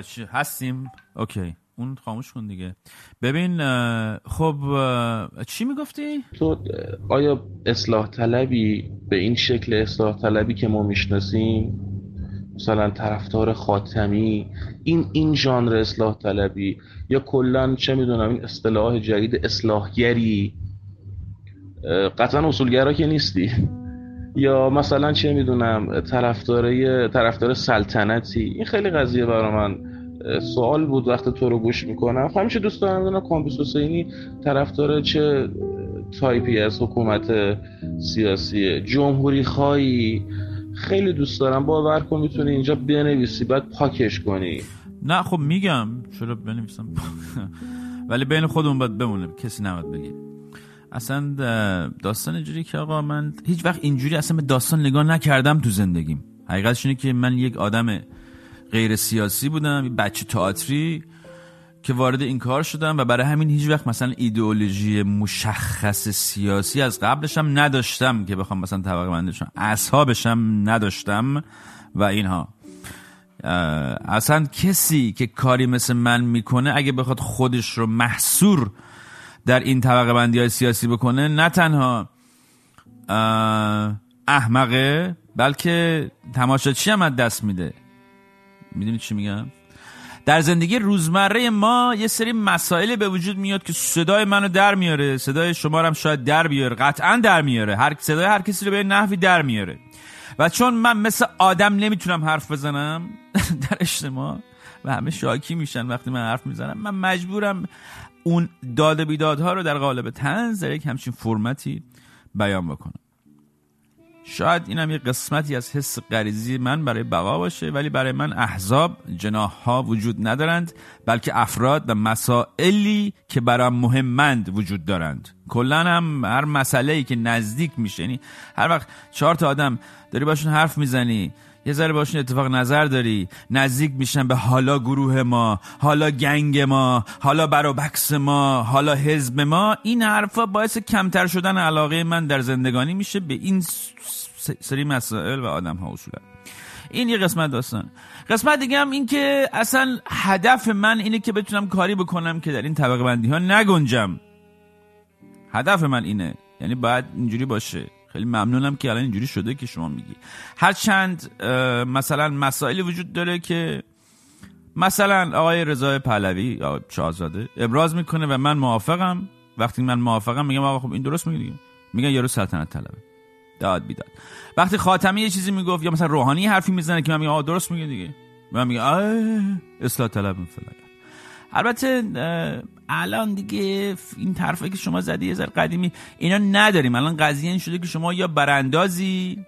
آره چی؟ هستیم. اوکی. اون خاموش کن دیگه. ببین خب چی می‌گفتی؟ تو آیا اصلاح طلبی به این شکل اصلاح طلبی که ما می‌شناسیم مثلا طرفدار خاتمی این این ژانر اصلاح طلبی یا کلا چه می‌دونم این اصطلاح جدید اصلاحگری قطعا اصولگرا که نیستی. یا مثلا چه می‌دونم طرفدار طرفدار سلطنتی. این خیلی قضیه برای من. سوال بود وقتی تو رو گوش می‌کنم. همیشه دوست دارم بدونم کامبیز حسینی طرفدار چه تایپی از حکومت سیاسی جمهوری خواهی خیلی دوست دارم. باور کن می‌تونی اینجا بنویسی بعد پاکش کنی. نه خب میگم. چرا بنویسم؟ ولی بین خودمون باید بمونه. کسی نمید بگی اصلا داستان اینجوری که آقا من هیچ وقت اینجوری اصلا به داستان نگاه نکردم تو زندگیم. حقیقتش اینه که من یک آدم غیر سیاسی بودم بچه تئاتری که وارد این کار شدم و برای همین هیچ وقت مثلا ایدئولوژی مشخص سیاسی از قبلشم نداشتم که بخوام مثلا طبقه بندشم اصحابشم نداشتم و اینها. اصلا کسی که کاری مثل من می‌کنه اگه بخواد خودش رو محصور در این طبقه بندی های سیاسی بکنه نه تنها احمقه بلکه تماشاچی هم از دست میده. می‌دونی چی میگم؟ در زندگی روزمره ما یه سری مسائل به وجود میاد که صدای منو در میاره. صدای شما هم شاید در بیاره. قطعا در میاره. هر صدای هر کسی رو به نحوی در میاره. و چون من مثل آدم نمی‌تونم حرف بزنم در اجتماع و همه شاکی میشن وقتی من حرف می‌زنم من مجبورم اون داد بیدادها رو در قالب تنز در یک همچین فرمتی بیان بکنم. شاید اینم یه قسمتی از حس غریزی من برای بقا باشه ولی برای من احزاب جناح ها وجود ندارند بلکه افراد و مسائلی که برام مهمند وجود دارند. کلا هم هر مسئله ای که نزدیک میشه یعنی هر وقت چهار تا آدم داری باشون حرف می‌زنی یه ذره باشون اتفاق نظر داری. نزدیک میشن به حالا گروه ما حالا گنگ ما حالا برا بکس ما حالا حزب ما. این حرفا باعث کمتر شدن علاقه من در زندگانی میشه به این سری مسائل و آدم ها اصولا. این یه قسمت داستان. قسمت دیگه هم این که اصلا هدف من اینه که بتونم کاری بکنم که در این طبقه بندی ها نگنجم. هدف من اینه. یعنی باید اینجوری باشه. خیلی ممنونم که الان اینجوری شده که شما میگی. هر چند مثلا مسائلی وجود داره که مثلا آقای رضای پهلوی یا شاهزاده ابراز می‌کنه و من موافقم. وقتی من موافقم میگم آقا خب این درست میگه دیگه. میگن یارو سلطنت طلبه. داد بیداد. وقتی خاتمی یه چیزی می‌گفت یا مثلا روحانی حرفی می‌زنه که من میگم آقا درست میگه دیگه. من میگم اصلاح طلب فلان. البته الان دیگه این طرفه که شما زدی یه ذره قدیمی اینا نداریم. الان قضیه این شده که شما یا براندازی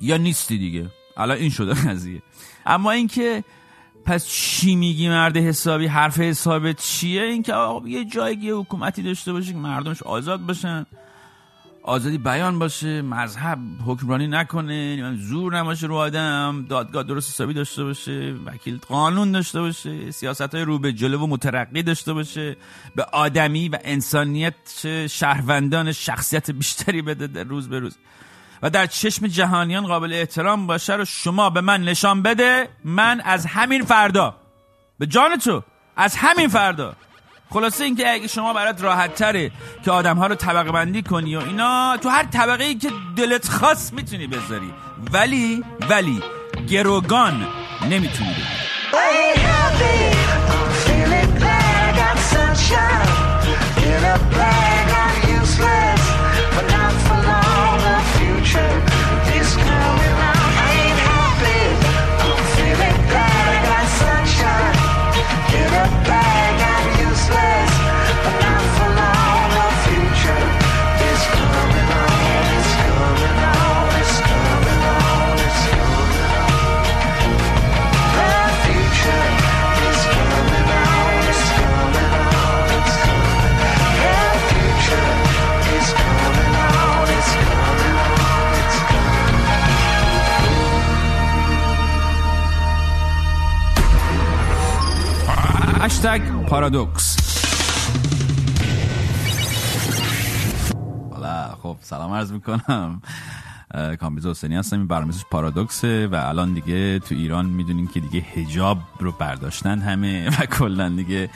یا نیستی دیگه. الان این شده قضیه. اما اینکه پس چی میگی مرد حسابی؟ حرف حساب چیه؟ اینکه آقا یه جایی یه حکومتی داشته باشه که مردمش آزاد باشن. آزادی بیان باشه مذهب حکمرانی نکنه زور نماشه رو آدم دادگاه درست حسابی داشته باشه وکیل قانون داشته باشه سیاست های رو به جلو و مترقی داشته باشه به آدمی و انسانیت شهروندان شخصیت بیشتری بده در روز به روز. و در چشم جهانیان قابل احترام باشه رو شما به من نشان بده من از همین فردا به جان تو از همین فردا خلاصه اینکه اگه شما برات راحت تره که آدم ها رو طبقه بندی کنی و اینا تو هر طبقه ای که دلت خاص می‌تونی بذاری. ولی ولی گروگان نمی‌تونی هشتگ پارادوکس. حالا خب سلام عرض می‌کنم. کامبیز حسینی هستم. این برنامه پارادوکسه و الان دیگه تو ایران می‌دونین که دیگه حجاب رو برداشتن همه و کلا دیگه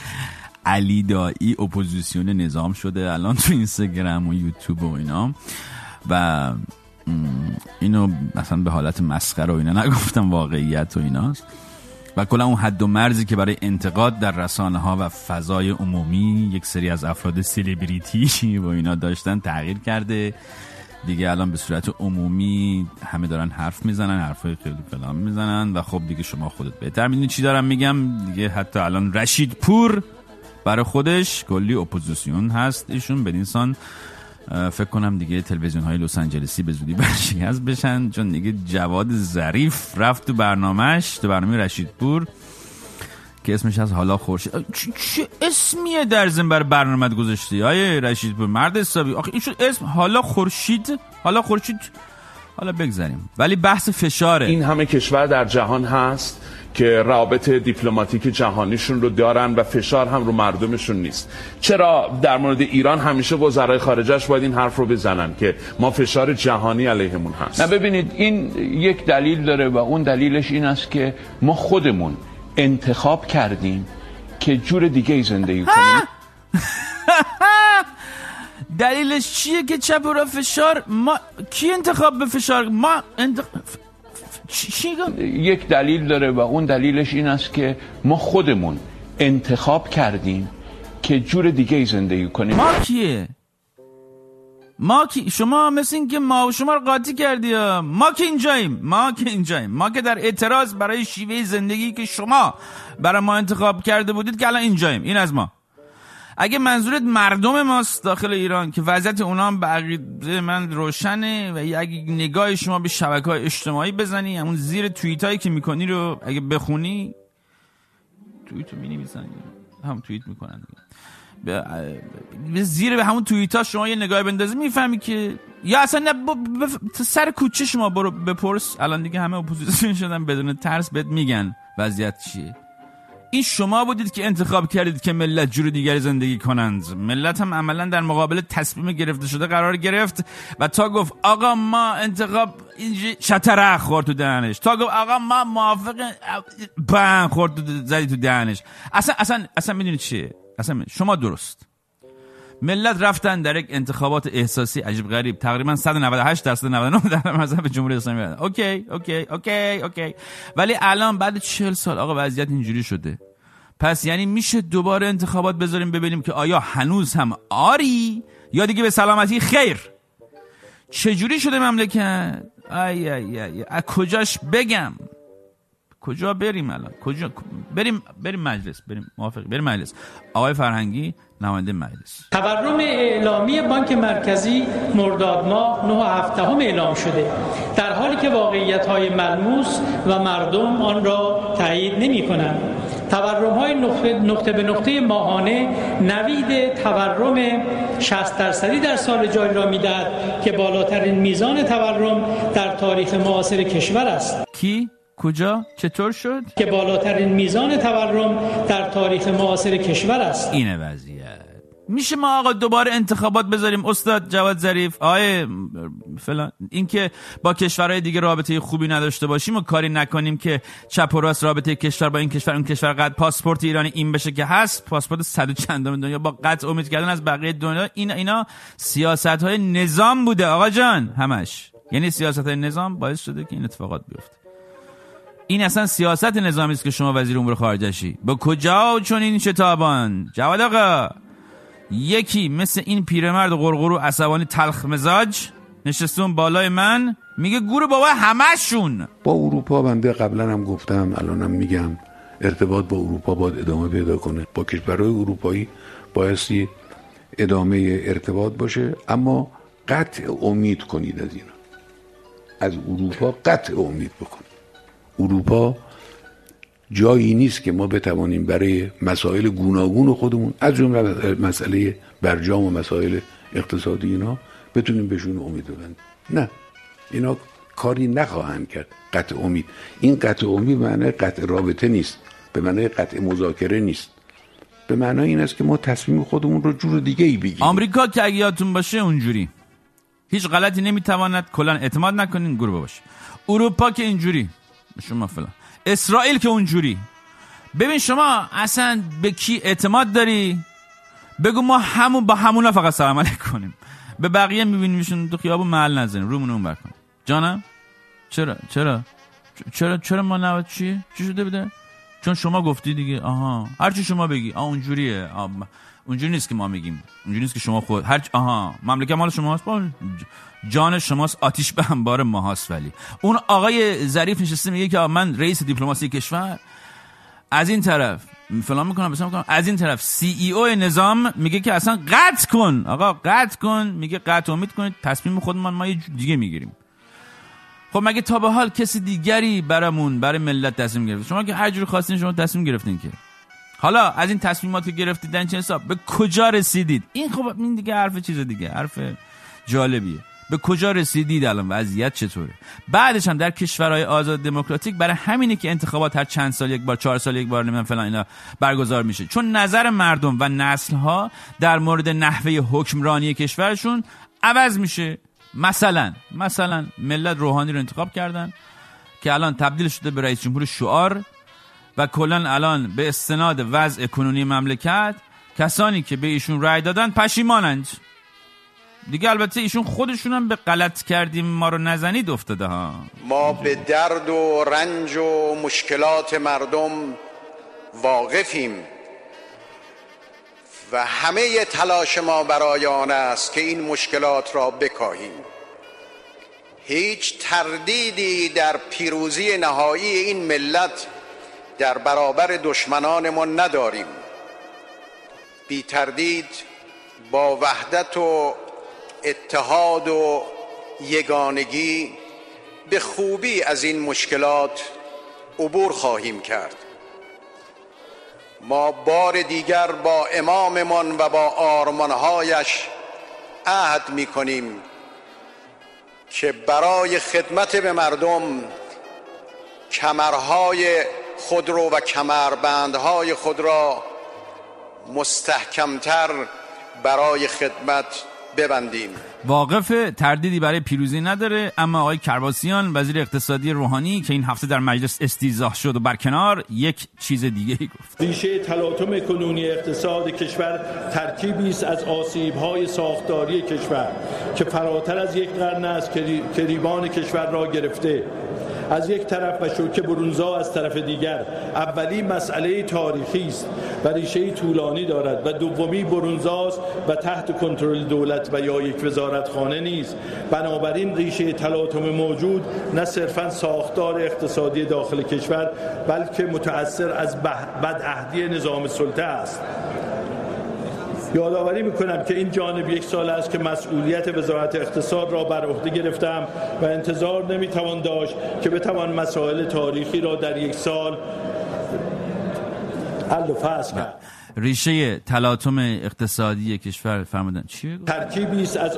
علی دایی اپوزیسیون نظام شده الان تو اینستاگرام و یوتیوب و اینا. و اینو مثلا به حالت مسخره و اینا نگفتم واقعیت و ایناست. و کلا اون حد و مرزی که برای انتقاد در رسانه ها و فضای عمومی یک سری از افراد سلبریتی و اینا داشتن تغییر کرده. دیگه الان به صورت عمومی همه دارن حرف می‌زنن حرفای خیلی کلان می‌زنن و خب دیگه شما خودت بهتر می‌دونی چی دارم میگم. دیگه حتی الان رشید پور برای خودش کلی اپوزیسیون هست ایشون به انسان فکر کنم دیگه تلویزیون های لس آنجلسی به زودی ورشکست بشن چون دیگه جواد ظریف رفت تو برنامهش تو برنامه رشید پور که اسمش از حالا خورشید. چه اسمیه در زن بر برنامه گذاشتی رشید پور مرد حسابی. آخه این شد اسم حالا خورشید حالا خورشید حالا بگذاریم. ولی بحث فشاره. این همه کشور در جهان هست که روابط دیپلماتیک جهانیشون رو دارن و فشار هم رو مردمشون نیست. چرا در مورد ایران همیشه وزرای خارجش باید این حرف رو بزنن که ما فشار جهانی علیهمون هست؟ نه ببینید این یک دلیل داره و اون دلیلش این است که ما خودمون انتخاب کردیم که جور دیگه زندگی کنیم. دلیلش چیه که چپ را فشار؟ ما کی انتخاب به فشار؟ ما انتخاب چی یک دلیل داره و اون دلیلش این است که ما خودمون انتخاب کردیم که جور دیگه زندگی کنیم. ما کیه؟ ما کی شما مثل این که ما و شما رو قاطی کردی ما که اینجاییم. ما که اینجاییم. ما که در اعتراض برای شیوه زندگی که شما برای ما انتخاب کرده بودید که الان اینجاییم. این از ما. اگه منظورت مردم ماست داخل ایران که وضعیت اونا هم به من روشنه و اگه نگاه شما به شبکه های اجتماعی بزنی همون زیر توییت هایی که می‌کنی رو اگه بخونی توییت رو می هم توییت می‌کنن. به زیر به همون توییت ها شما یه نگاه بندازی می‌فهمی که یا اصلا سر کوچه شما برو بپرس. الان دیگه همه اپوزیسیون شدن بدون ترس بهت میگن وضعیت چیه. این شما بودید که انتخاب کردید که ملت جور دیگری زندگی کنند. ملت هم عملا در مقابل تصمیم گرفته شده قرار گرفت و تا گفت آقا ما انتخاب شتره خورد تو دهنش. تا گفت آقا ما موافق بن خورد زدی تو دهنش. اصلا اصلا اصلا می‌دونید چیه؟ اصلا شما درست. ملت رفتن در یک انتخابات احساسی عجیب غریب. تقریبا 198 درصد 99 درصد به جمهوری اسلامی okay okay okay okay. ولی الان بعد 40 سال آقا وضعیت اینجوری شده. پس یعنی میشه دوباره انتخابات بذاریم ببینیم که آیا هنوز هم آری یا دیگه به سلامتی خیر؟ چجوری شده مملکت؟ ای ای ای. از کجاش بگم؟ کجا بریم الان؟ کجا؟ بریم بریم مجلس بریم موافق بریم مجلس. آقای فرهنگی نماینده مجلس. تورم اعلامی بانک مرکزی مرداد ماه 9 هفتهم اعلام شده. در حالی که واقعیت های ملموس و مردم آن را تایید نمی کنند تورم های نقطه, نقطه به نقطه ماهانه نوید تورم 60 درصدی در سال جاری را می‌دهد که بالاترین میزان تورم در تاریخ معاصر کشور است. کی؟ کجا؟ چطور شد؟ که بالاترین میزان تورم در تاریخ معاصر کشور است. اینه وضعیت. میشه ما آقا دوباره انتخابات بذاریم؟ استاد جواد ظریف آیه فلان. اینکه با کشورهای دیگه رابطه خوبی نداشته باشیم و کاری نکنیم که چپ و راست رابطه کشور با این کشور اون کشور قد پاسپورت ایرانی این بشه که هست. پاسپورت صد و چندم دنیا با قطع امید کردن از بقیه دنیا. این اینا سیاست های نظام بوده. آقا جان همش. یعنی سیاست های نظام باعث شده که این اتفاقات بیفته. این اصلا سیاست نظامی است که شما وزیر امور خارجشی با کجا چون این شتابان؟ جواد آقا. یکی مثل این پیرمرد قرقرو عصبانی تلخ مزاج نشستون بالای من میگه گور بابا همشون با اروپا بنده قبلا هم گفتم الانم میگم ارتباط با اروپا باید ادامه پیدا کنه. با کشورهای اروپایی بایستی ادامه ارتباط باشه اما قطع امید کنید از اینا. از اروپا قطع امید بکن اروپا جایی نیست که ما بتوانیم برای مسائل گوناگون خودمون از جمله مسئله برجام و مسائل اقتصادی اینا بتونیم بهشون امید ببندیم. نه اینا کاری نخواهند کرد. قطع امید. این قطع امید معنی قطع رابطه نیست. به معنی قطع مذاکره نیست. به معنی این است که ما تصمیم خودمون رو جور دیگه ای بگیریم. آمریکا که اگه یادتون باشه اونجوری. هیچ غلطی نمی‌تواند کلا اعتماد نکنین گروه باشه اروپا که اینجوری. شما فلان. اسرائیل که اونجوری. ببین شما اصلا به کی اعتماد داری؟ بگو ما همون با همونا فقط سلام علیک کنیم. به بقیه میبینیمشون تو خیابون محل نزنیم. رومون اون بر کنیم جانم؟ چرا؟ چرا؟ چرا چرا ما نباید چی؟ چی شده بده چون شما گفتی دیگه. آها. هر چی شما بگی. آه اونجوریه. آه اونجوری نیست که ما میگیم. اونجوری نیست که شما خود هر آها مملکت مال شماست؟ جان شماست آتیش به انبار ماهاست ولی. اون آقای ظریف نشسته میگه که من رئیس دیپلماسی کشور. از این طرف فلان می‌کنم بسام می‌کنم. از این طرف سی ای او نظام میگه که اصلا قطع کن. آقا قطع کن. میگه قطع امید کنید. تصمیم خودمان ما یه دیگه می‌گیریم. خب مگه تا به حال کسی دیگری برامون برای ملت تصمیم گرفت شما که هر خواستین شما تصمیم گرفتین که. حالا از این تصمیمات که گرفتیدن چه حساب به کجا رسیدید؟ این خب این دیگه حرف چیز دیگه حرف جالبیه. به کجا رسیدید الان؟ وضعیت چطوره؟ بعدش هم در کشورهای آزاد دموکراتیک برای همینه که انتخابات هر چند سال یک بار چهار سال یک بار نمی‌دونم فلان اینا برگزار میشه. چون نظر مردم و نسل ها در مورد نحوه حکمرانی کشورشون عوض میشه. مثلا مثلا ملت روحانی رو انتخاب کردن که الان تبدیل شده به رئیس جمهور شعار و کلا الان به استناد وضع کنونی مملکت کسانی که به ایشون رأی دادن پشیمانند. دیگه البته ایشون خودشون هم به غلط کردیم ما رو نزنید افتاده ها. ما به درد و رنج و مشکلات مردم واقفیم و همه تلاش ما برای آن است که این مشکلات را بکاهیم. هیچ تردیدی در پیروزی نهایی این ملت در برابر دشمنانمان نداریم. بی تردید با وحدت و اتحاد و یگانگی به خوبی از این مشکلات عبور خواهیم کرد. ما بار دیگر با اماممان و با آرمانهایش عهد می کنیم که برای خدمت به مردم کمرهای خود رو و کمربندهای خود را مستحکمتر برای خدمت ببندیم. واقف تردیدی برای پیروزی نداره اما آقای کرباسیان وزیر اقتصادی روحانی که این هفته در مجلس استیزاه شد و برکنار یک چیز دیگه ای گفت. ریشه تلاطم کنونی اقتصاد کشور ترکیبی است از های ساختاری کشور که فراتر از یک قرن است که ریبان کشور را گرفته. از یک طرف و شوکه برونزا از طرف دیگر. اولی مسئله تاریخی است و ریشه طولانی دارد و دومی برونزاست و تحت کنترل دولت و یا یک وزارتخانه نیست بنابراین ریشه تلاطم موجود نه صرفا ساختار اقتصادی داخل کشور بلکه متأثر از بدعهدی نظام سلطه است. یادآوری می‌کنم که این جانب یک سال است که مسئولیت وزارت اقتصاد را بر عهده گرفتم و انتظار نمی‌توان داشت که بتوان مسائل تاریخی را در یک سال حل و فصل کرد. ریشه تلاطم اقتصادی کشور فرمودن. چی ترکیبی است از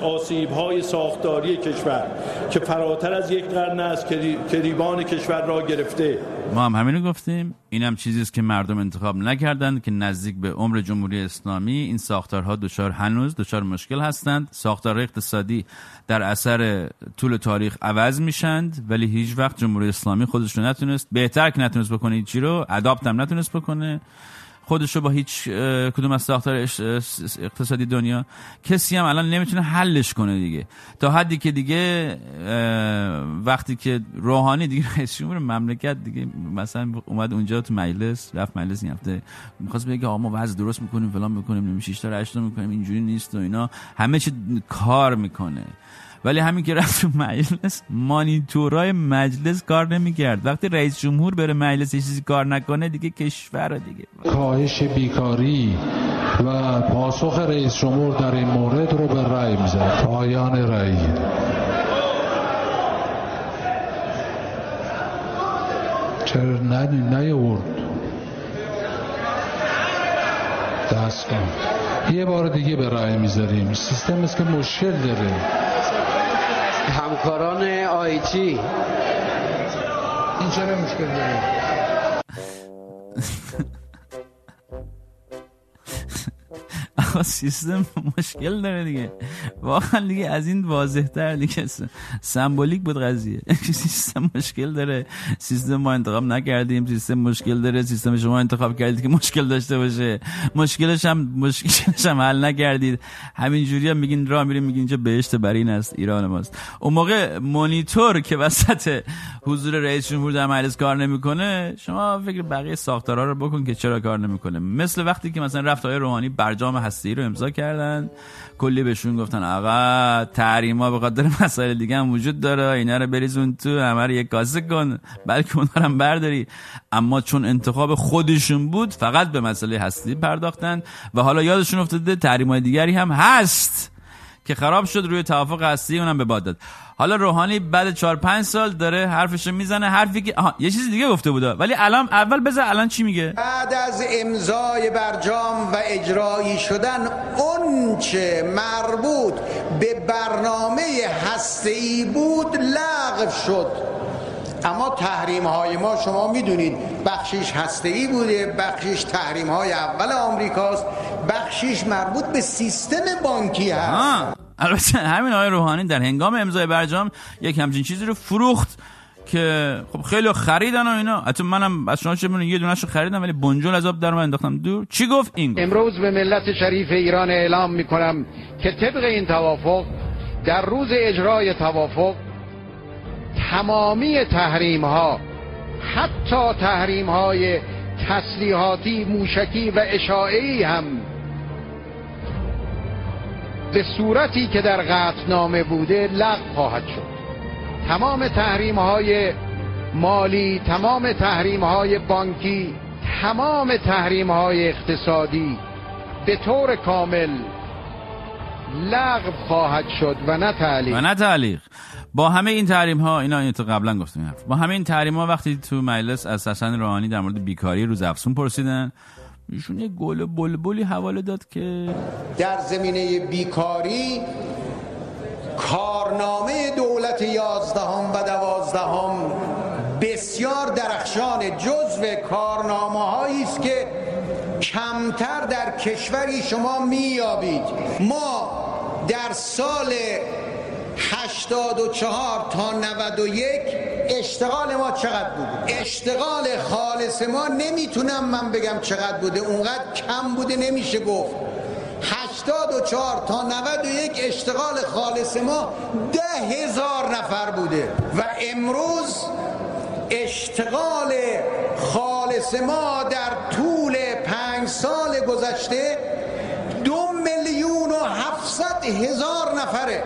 های ساختاری کشور که فراتر از یک قرن است که ریبان کشور را گرفته. ما هم همینو گفتیم. این هم چیزی است که مردم انتخاب نکردند که نزدیک به عمر جمهوری اسلامی این ساختارها دچار هنوز دچار مشکل هستند. ساختار اقتصادی در اثر طول تاریخ عوض میشند ولی هیچ وقت جمهوری اسلامی خودش رو نتونست بهتر که نتونست بکنه چی رو اداپت هم نتونست بکنه. خودش رو با هیچ کدوم از ساختار اقتصادی دنیا کسی هم الان نمی‌تونه حلش کنه دیگه. تا حدی که دیگه وقتی که روحانی دیگه رئیس جمهور مملکت دیگه مثلا اومد اونجا تو مجلس رفت مجلس این هفته می‌خواست بگه آقا ما وضع درست می‌کنیم فلان می‌کنیم نمیشه 6 تا 8 می‌کنیم اینجوری نیست و اینا. همه چی کار می‌کنه. ولی همین که رفت تو مجلس مانیتورای مجلس کار نمی‌کرد. وقتی رئیس جمهور بره مجلس چیزی کار نکنه دیگه کشور دیگه. کاهش بیکاری و پاسخ رئیس جمهور در این مورد رو به رأی می‌زد پایان رأی. چرا نیورد دست کن یه بار دیگه به رأی می‌ذاریم. سیستم است که مشکل داره. همکاران آیتی. این چرا مشکل داره؟ سیستم مشکل داره دیگه. واقعا دیگه از این واضح تر دیگه. سمبولیک بود قضیه. سیستم مشکل داره. سیستم ما انتخاب نکردیم. سیستم مشکل داره. سیستم شما انتخاب کردید که مشکل داشته باشه. مشکلش هم مشکلش هم حل نکردید. همینجوری هم میگین راه میریم میگین اینجا بهشت برین است. ایران ماست. اون موقع مونیتور که وسط حضور رئیس جمهور در مجلس کار نمی‌کنه شما فکر بقیه ساختارها رو بکن که چرا کار نمی‌کنه. مثل وقتی که مثلا رفت های روحانی برجام هستی. رو امضا کردن. کلی بهشون گفتن آقا تحریما به خاطر مسائل دیگه هم وجود داره اینا رو بریزون تو همه یک کاسه کن بلکه اونها هم برداری. اما چون انتخاب خودشون بود فقط به مسئله هستی پرداختن و حالا یادشون افتاده تحریم دیگری هم هست که خراب شد روی توافق هستی اونم به باد داد. حالا روحانی بعد 4 5 سال داره حرفش می‌زنه حرفی که آها یه چیز دیگه گفته بوده ولی الان اول بذار الان چی میگه؟ بعد از امضای برجام و اجرایی شدن اونچه مربوط به برنامه هسته بود لغو شد. اما تحریم های ما شما می‌دونید بخشیش هسته ای بوده بخشیش تحریم های اول آمریکاست بخشیش مربوط به سیستم بانکی هست. البته همین آقای روحانی در هنگام امضای برجام یک همچین چیزی رو فروخت که خب خیلی خریدن و اینا. حتی منم از شما چه یه دونهش رو خریدم ولی بنجل از آب در من انداختم. دور. چی گفت؟ این گفت؟ امروز به ملت شریف ایران اعلام می‌کنم که طبق این توافق در روز اجرای توافق تمامی تحریم ها حتی تحریم های تسلیحاتی موشکی و اشاعی هم به صورتی که در قطعنامه بوده لغو خواهد شد. تمام تحریم های مالی تمام تحریم های بانکی تمام تحریم های اقتصادی به طور کامل لغو خواهد شد و نه تعلیق. و نه تعلیق. با همه این تحریم ها اینا این قبلا گفتیم. با همه این تحریم ها وقتی تو مجلس از حسن روحانی در مورد بیکاری روز افسون پرسیدن ایشون یه گل بلبلی حواله داد که در زمینه بیکاری کارنامه دولت یازدهم و دوازدهم بسیار درخشان جزو کارنامه هایی است که کمتر در کشوری شما میابید ما در سال 84 تا 91 اشتغال ما چقدر بوده؟ اشتغال خالص ما نمی‌تونم من بگم چقدر بوده. اونقدر کم بوده نمیشه گفت. 84 تا 91 اشتغال خالص ما ده هزار نفر بوده. و امروز اشتغال خالص ما در طول پنج سال گذشته دو میلیون و هفتصد هزار نفره.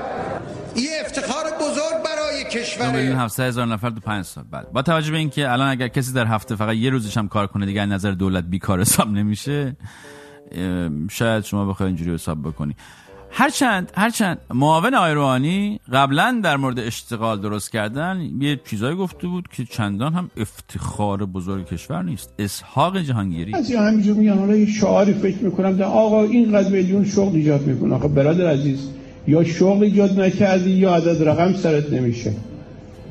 افتخار بزرگ برای کشور میلیون 700 هزار نفر تو 5 سال. بعد با توجه به اینکه الان اگر کسی در هفته فقط یه روزش هم کار کنه دیگه نظر دولت بیکار حساب نمیشه شاید شما بخوای اینجوری حساب بکنی. هرچند هرچند معاون آقای روحانی قبلا در مورد اشتغال درست کردن یه چیزایی گفته بود که چندان هم افتخار بزرگ کشور نیست. اسحاق جهانگیری. از همینجور میگن حالا یه شعاری فکر می‌کنم در آقا اینقدر میلیون شغل ایجاد می‌کنه. آقا برادر عزیز یا شغل ایجاد نکردی یا عدد رقم سرت نمیشه.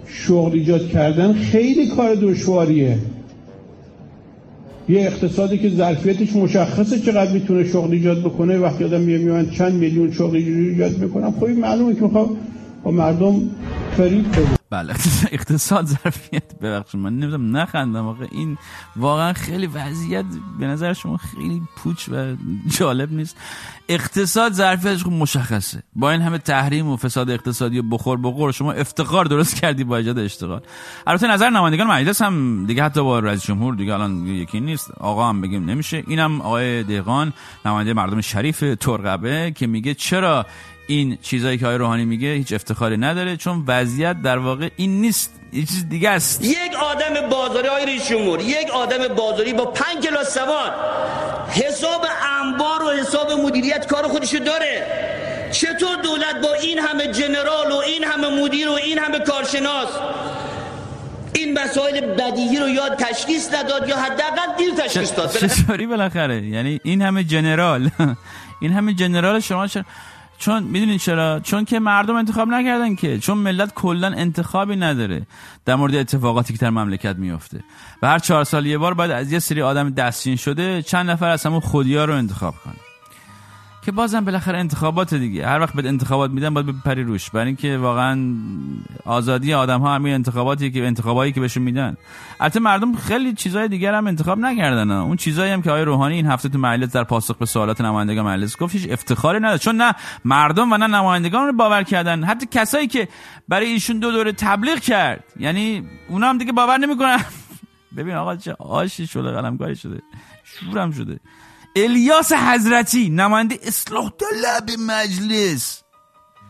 شغل ایجاد کردن خیلی کار دشواریه. یه اقتصادی که ظرفیتش مشخصه چقدر می‌تونه شغل ایجاد بکنه. وقتی آدم میگه میان چند میلیون شغل ایجاد می‌کنم خب معلومه که می‌خوام با مردم فریب بده بله. اقتصاد ظرفیت ببخشید. من نمی‌دونم نخندم. آقا این واقعا خیلی وضعیت به نظر شما خیلی پوچ و جالب نیست. اقتصاد ظرفیتش خوب مشخصه. با این همه تحریم و فساد اقتصادی و بخور بخور شما افتقار درست کردی با ایجاد اشتغال. البته نظر نمایندگان مجلس هم دیگه حتی با رئیس جمهور دیگه الان یکی نیست. آقا هم بگیم نمیشه. اینم آقای دهقان نماینده مردم شریف ترقبه که میگه چرا این چیزایی که آقای روحانی میگه هیچ افتخاری نداره چون وضعیت در واقع این نیست یه چیز دیگه است. یک آدم بازاری های جمهور یک آدم بازاری با پنج کلاس سواد حساب انبار و حساب مدیریت کار خودشو داره. چطور دولت با این همه جنرال و این همه مدیر و این همه کارشناس این مسائل بدیهی رو یاد تشخیص نداد یا حداقل دیر تشخیص داد؟ چطوری بالاخره؟ یعنی این همه جنرال این همه جنرال شما چرا چون می‌دونید چرا؟ چون که مردم انتخاب نکردن که چون ملت کلا انتخابی نداره. در مورد اتفاقاتی که در مملکت میفته و هر چهار سال یه بار باید از یه سری آدم دستچین شده چند نفر از همون خودیا رو انتخاب کنه. که بازم بالاخره انتخابات دیگه. هر وقت به انتخابات میدن باید بپری روش. برای اینکه واقعا آزادی آدم ها همین انتخاباتی که انتخابایی که بهشون میدن. البته مردم خیلی چیزای دیگر هم انتخاب نکردن اون چیزایی هم که آقای روحانی این هفته تو مجلس در پاسخ به سوالات نمایندگان مجلس گفت هیچ افتخاری نداره چون نه مردم و نه نمایندگان رو باور کردن. حتی کسایی که برای ایشون دو دوره تبلیغ کرد. یعنی اونا هم دیگه باور نمی‌کنن. ببین آقا چه آشی شده قلمکاری شده. شورم شده. الیاس حضرتی نماینده اصلاح طلب مجلس.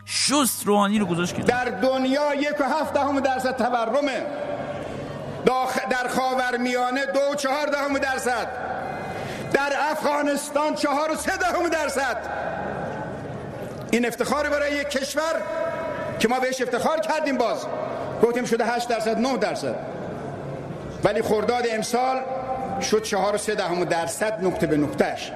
شست روحانی رو گذاشت که در دنیا یک و هفت دهم درصد تورمه. در خاور میانه دو و چهار دهم درصد. در افغانستان چهار و سه دهم درصد. این افتخار برای یک کشور که ما بهش افتخار کردیم باز. گفتیم شده هشت درصد نه درصد. ولی خرداد امسال شد چهار و سه دهم درصد نقطه به نقطهش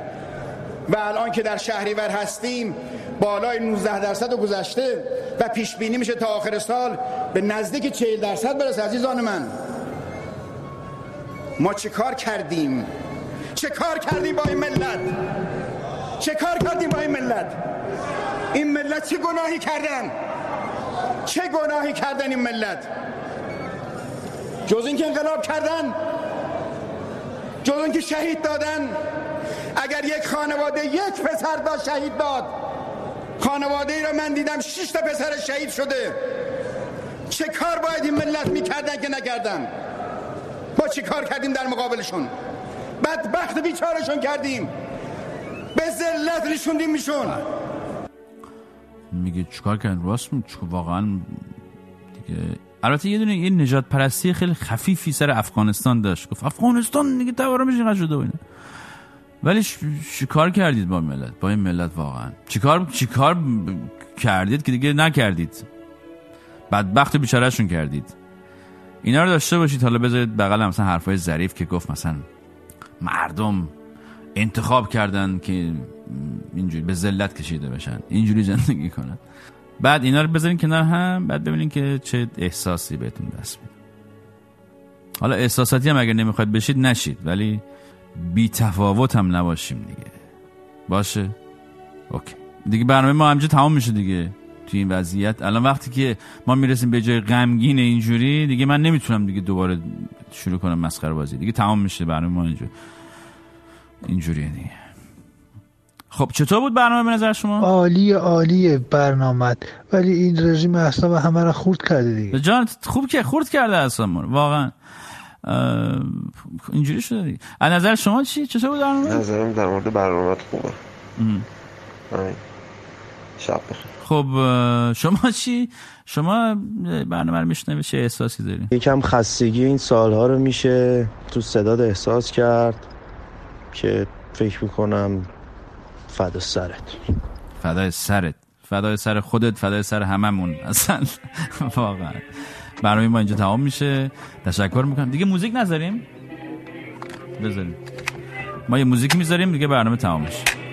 و الان که در شهریور هستیم بالای 19 درصد رو گذشته و پیش بینی میشه تا آخر سال به نزدیک 40 درصد برسه عزیزان من. ما چه کار کردیم؟ چه کار کردیم با این ملت؟ چه کار کردیم با این ملت؟ این ملت چه گناهی کردن؟ چه گناهی کردن این ملت؟ جز اینکه انقلاب کردن جز اینکه شهید دادن. اگر یک خانواده یک پسر داشت شهید داد خانواده ای را من دیدم شش تا پسر شهید شده. چه کار باید این ملت می‌کردن که نکردن؟ ما چه کار کردیم در مقابلشون؟ بدبخت بیچارشون کردیم. به ذلت ریشوندیم میشون میگه چیکار کردن؟ راست واقعا دیگه البته یه دونه یه نجات پرستی خیلی خفیفی سر افغانستان داشت. گفت افغانستان دیگه تورمش اینقدر شده و ولی چیکار کردید با ملت؟ با این ملت واقعا. چیکار چیکار کردید که دیگه نکردید؟ بدبخت بیچارهشون کردید. اینا رو داشته باشید. حالا بذارید بغل مثلا حرفای ظریف که گفت مثلا مردم انتخاب کردن که اینجوری به ذلت کشیده بشن. اینجوری زندگی کنن. بعد اینا رو بذارین کنار هم بعد ببینین که چه احساسی بهتون دست میده. حالا احساساتی هم اگر نمی‌خواید بشید نشید ولی بی تفاوت هم نباشیم دیگه. باشه؟ اوکی. دیگه برنامه ما همجا تمام میشه دیگه. توی این وضعیت. الان وقتی که ما می‌رسیم به جای غمگین اینجوری دیگه من نمی‌تونم دیگه دوباره شروع کنم مسخره بازی. دیگه تمام میشه برنامه ما اینجوری اینجوریه دیگه. خب چطور بود برنامه به نظر شما؟ عالی عالی برنامه ولی این رژیم اصلا همه را خورد کرده دیگه جان خوب که خورد کرده اصلا واقعا اینجوری شده دیگه از نظر شما چی؟ چطور بود برنامه؟ نظرم در مورد برنامه خوبه شب بخیر خب شما چی؟ شما برنامه رو میشنوی چه احساسی داری؟ یکم خستگی این سالها رو میشه تو صداد احساس کرد که فکر می‌کنم فدا سرت. فدای سرت. فدای سر خودت فدای سر هممون. اصلا واقعا. برنامه ما اینجا تمام میشه. تشکر می‌کنم. دیگه موزیک نذاریم؟ بذاریم. ما یه موزیک می‌ذاریم دیگه برنامه تمام میشه.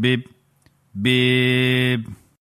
beep, beep.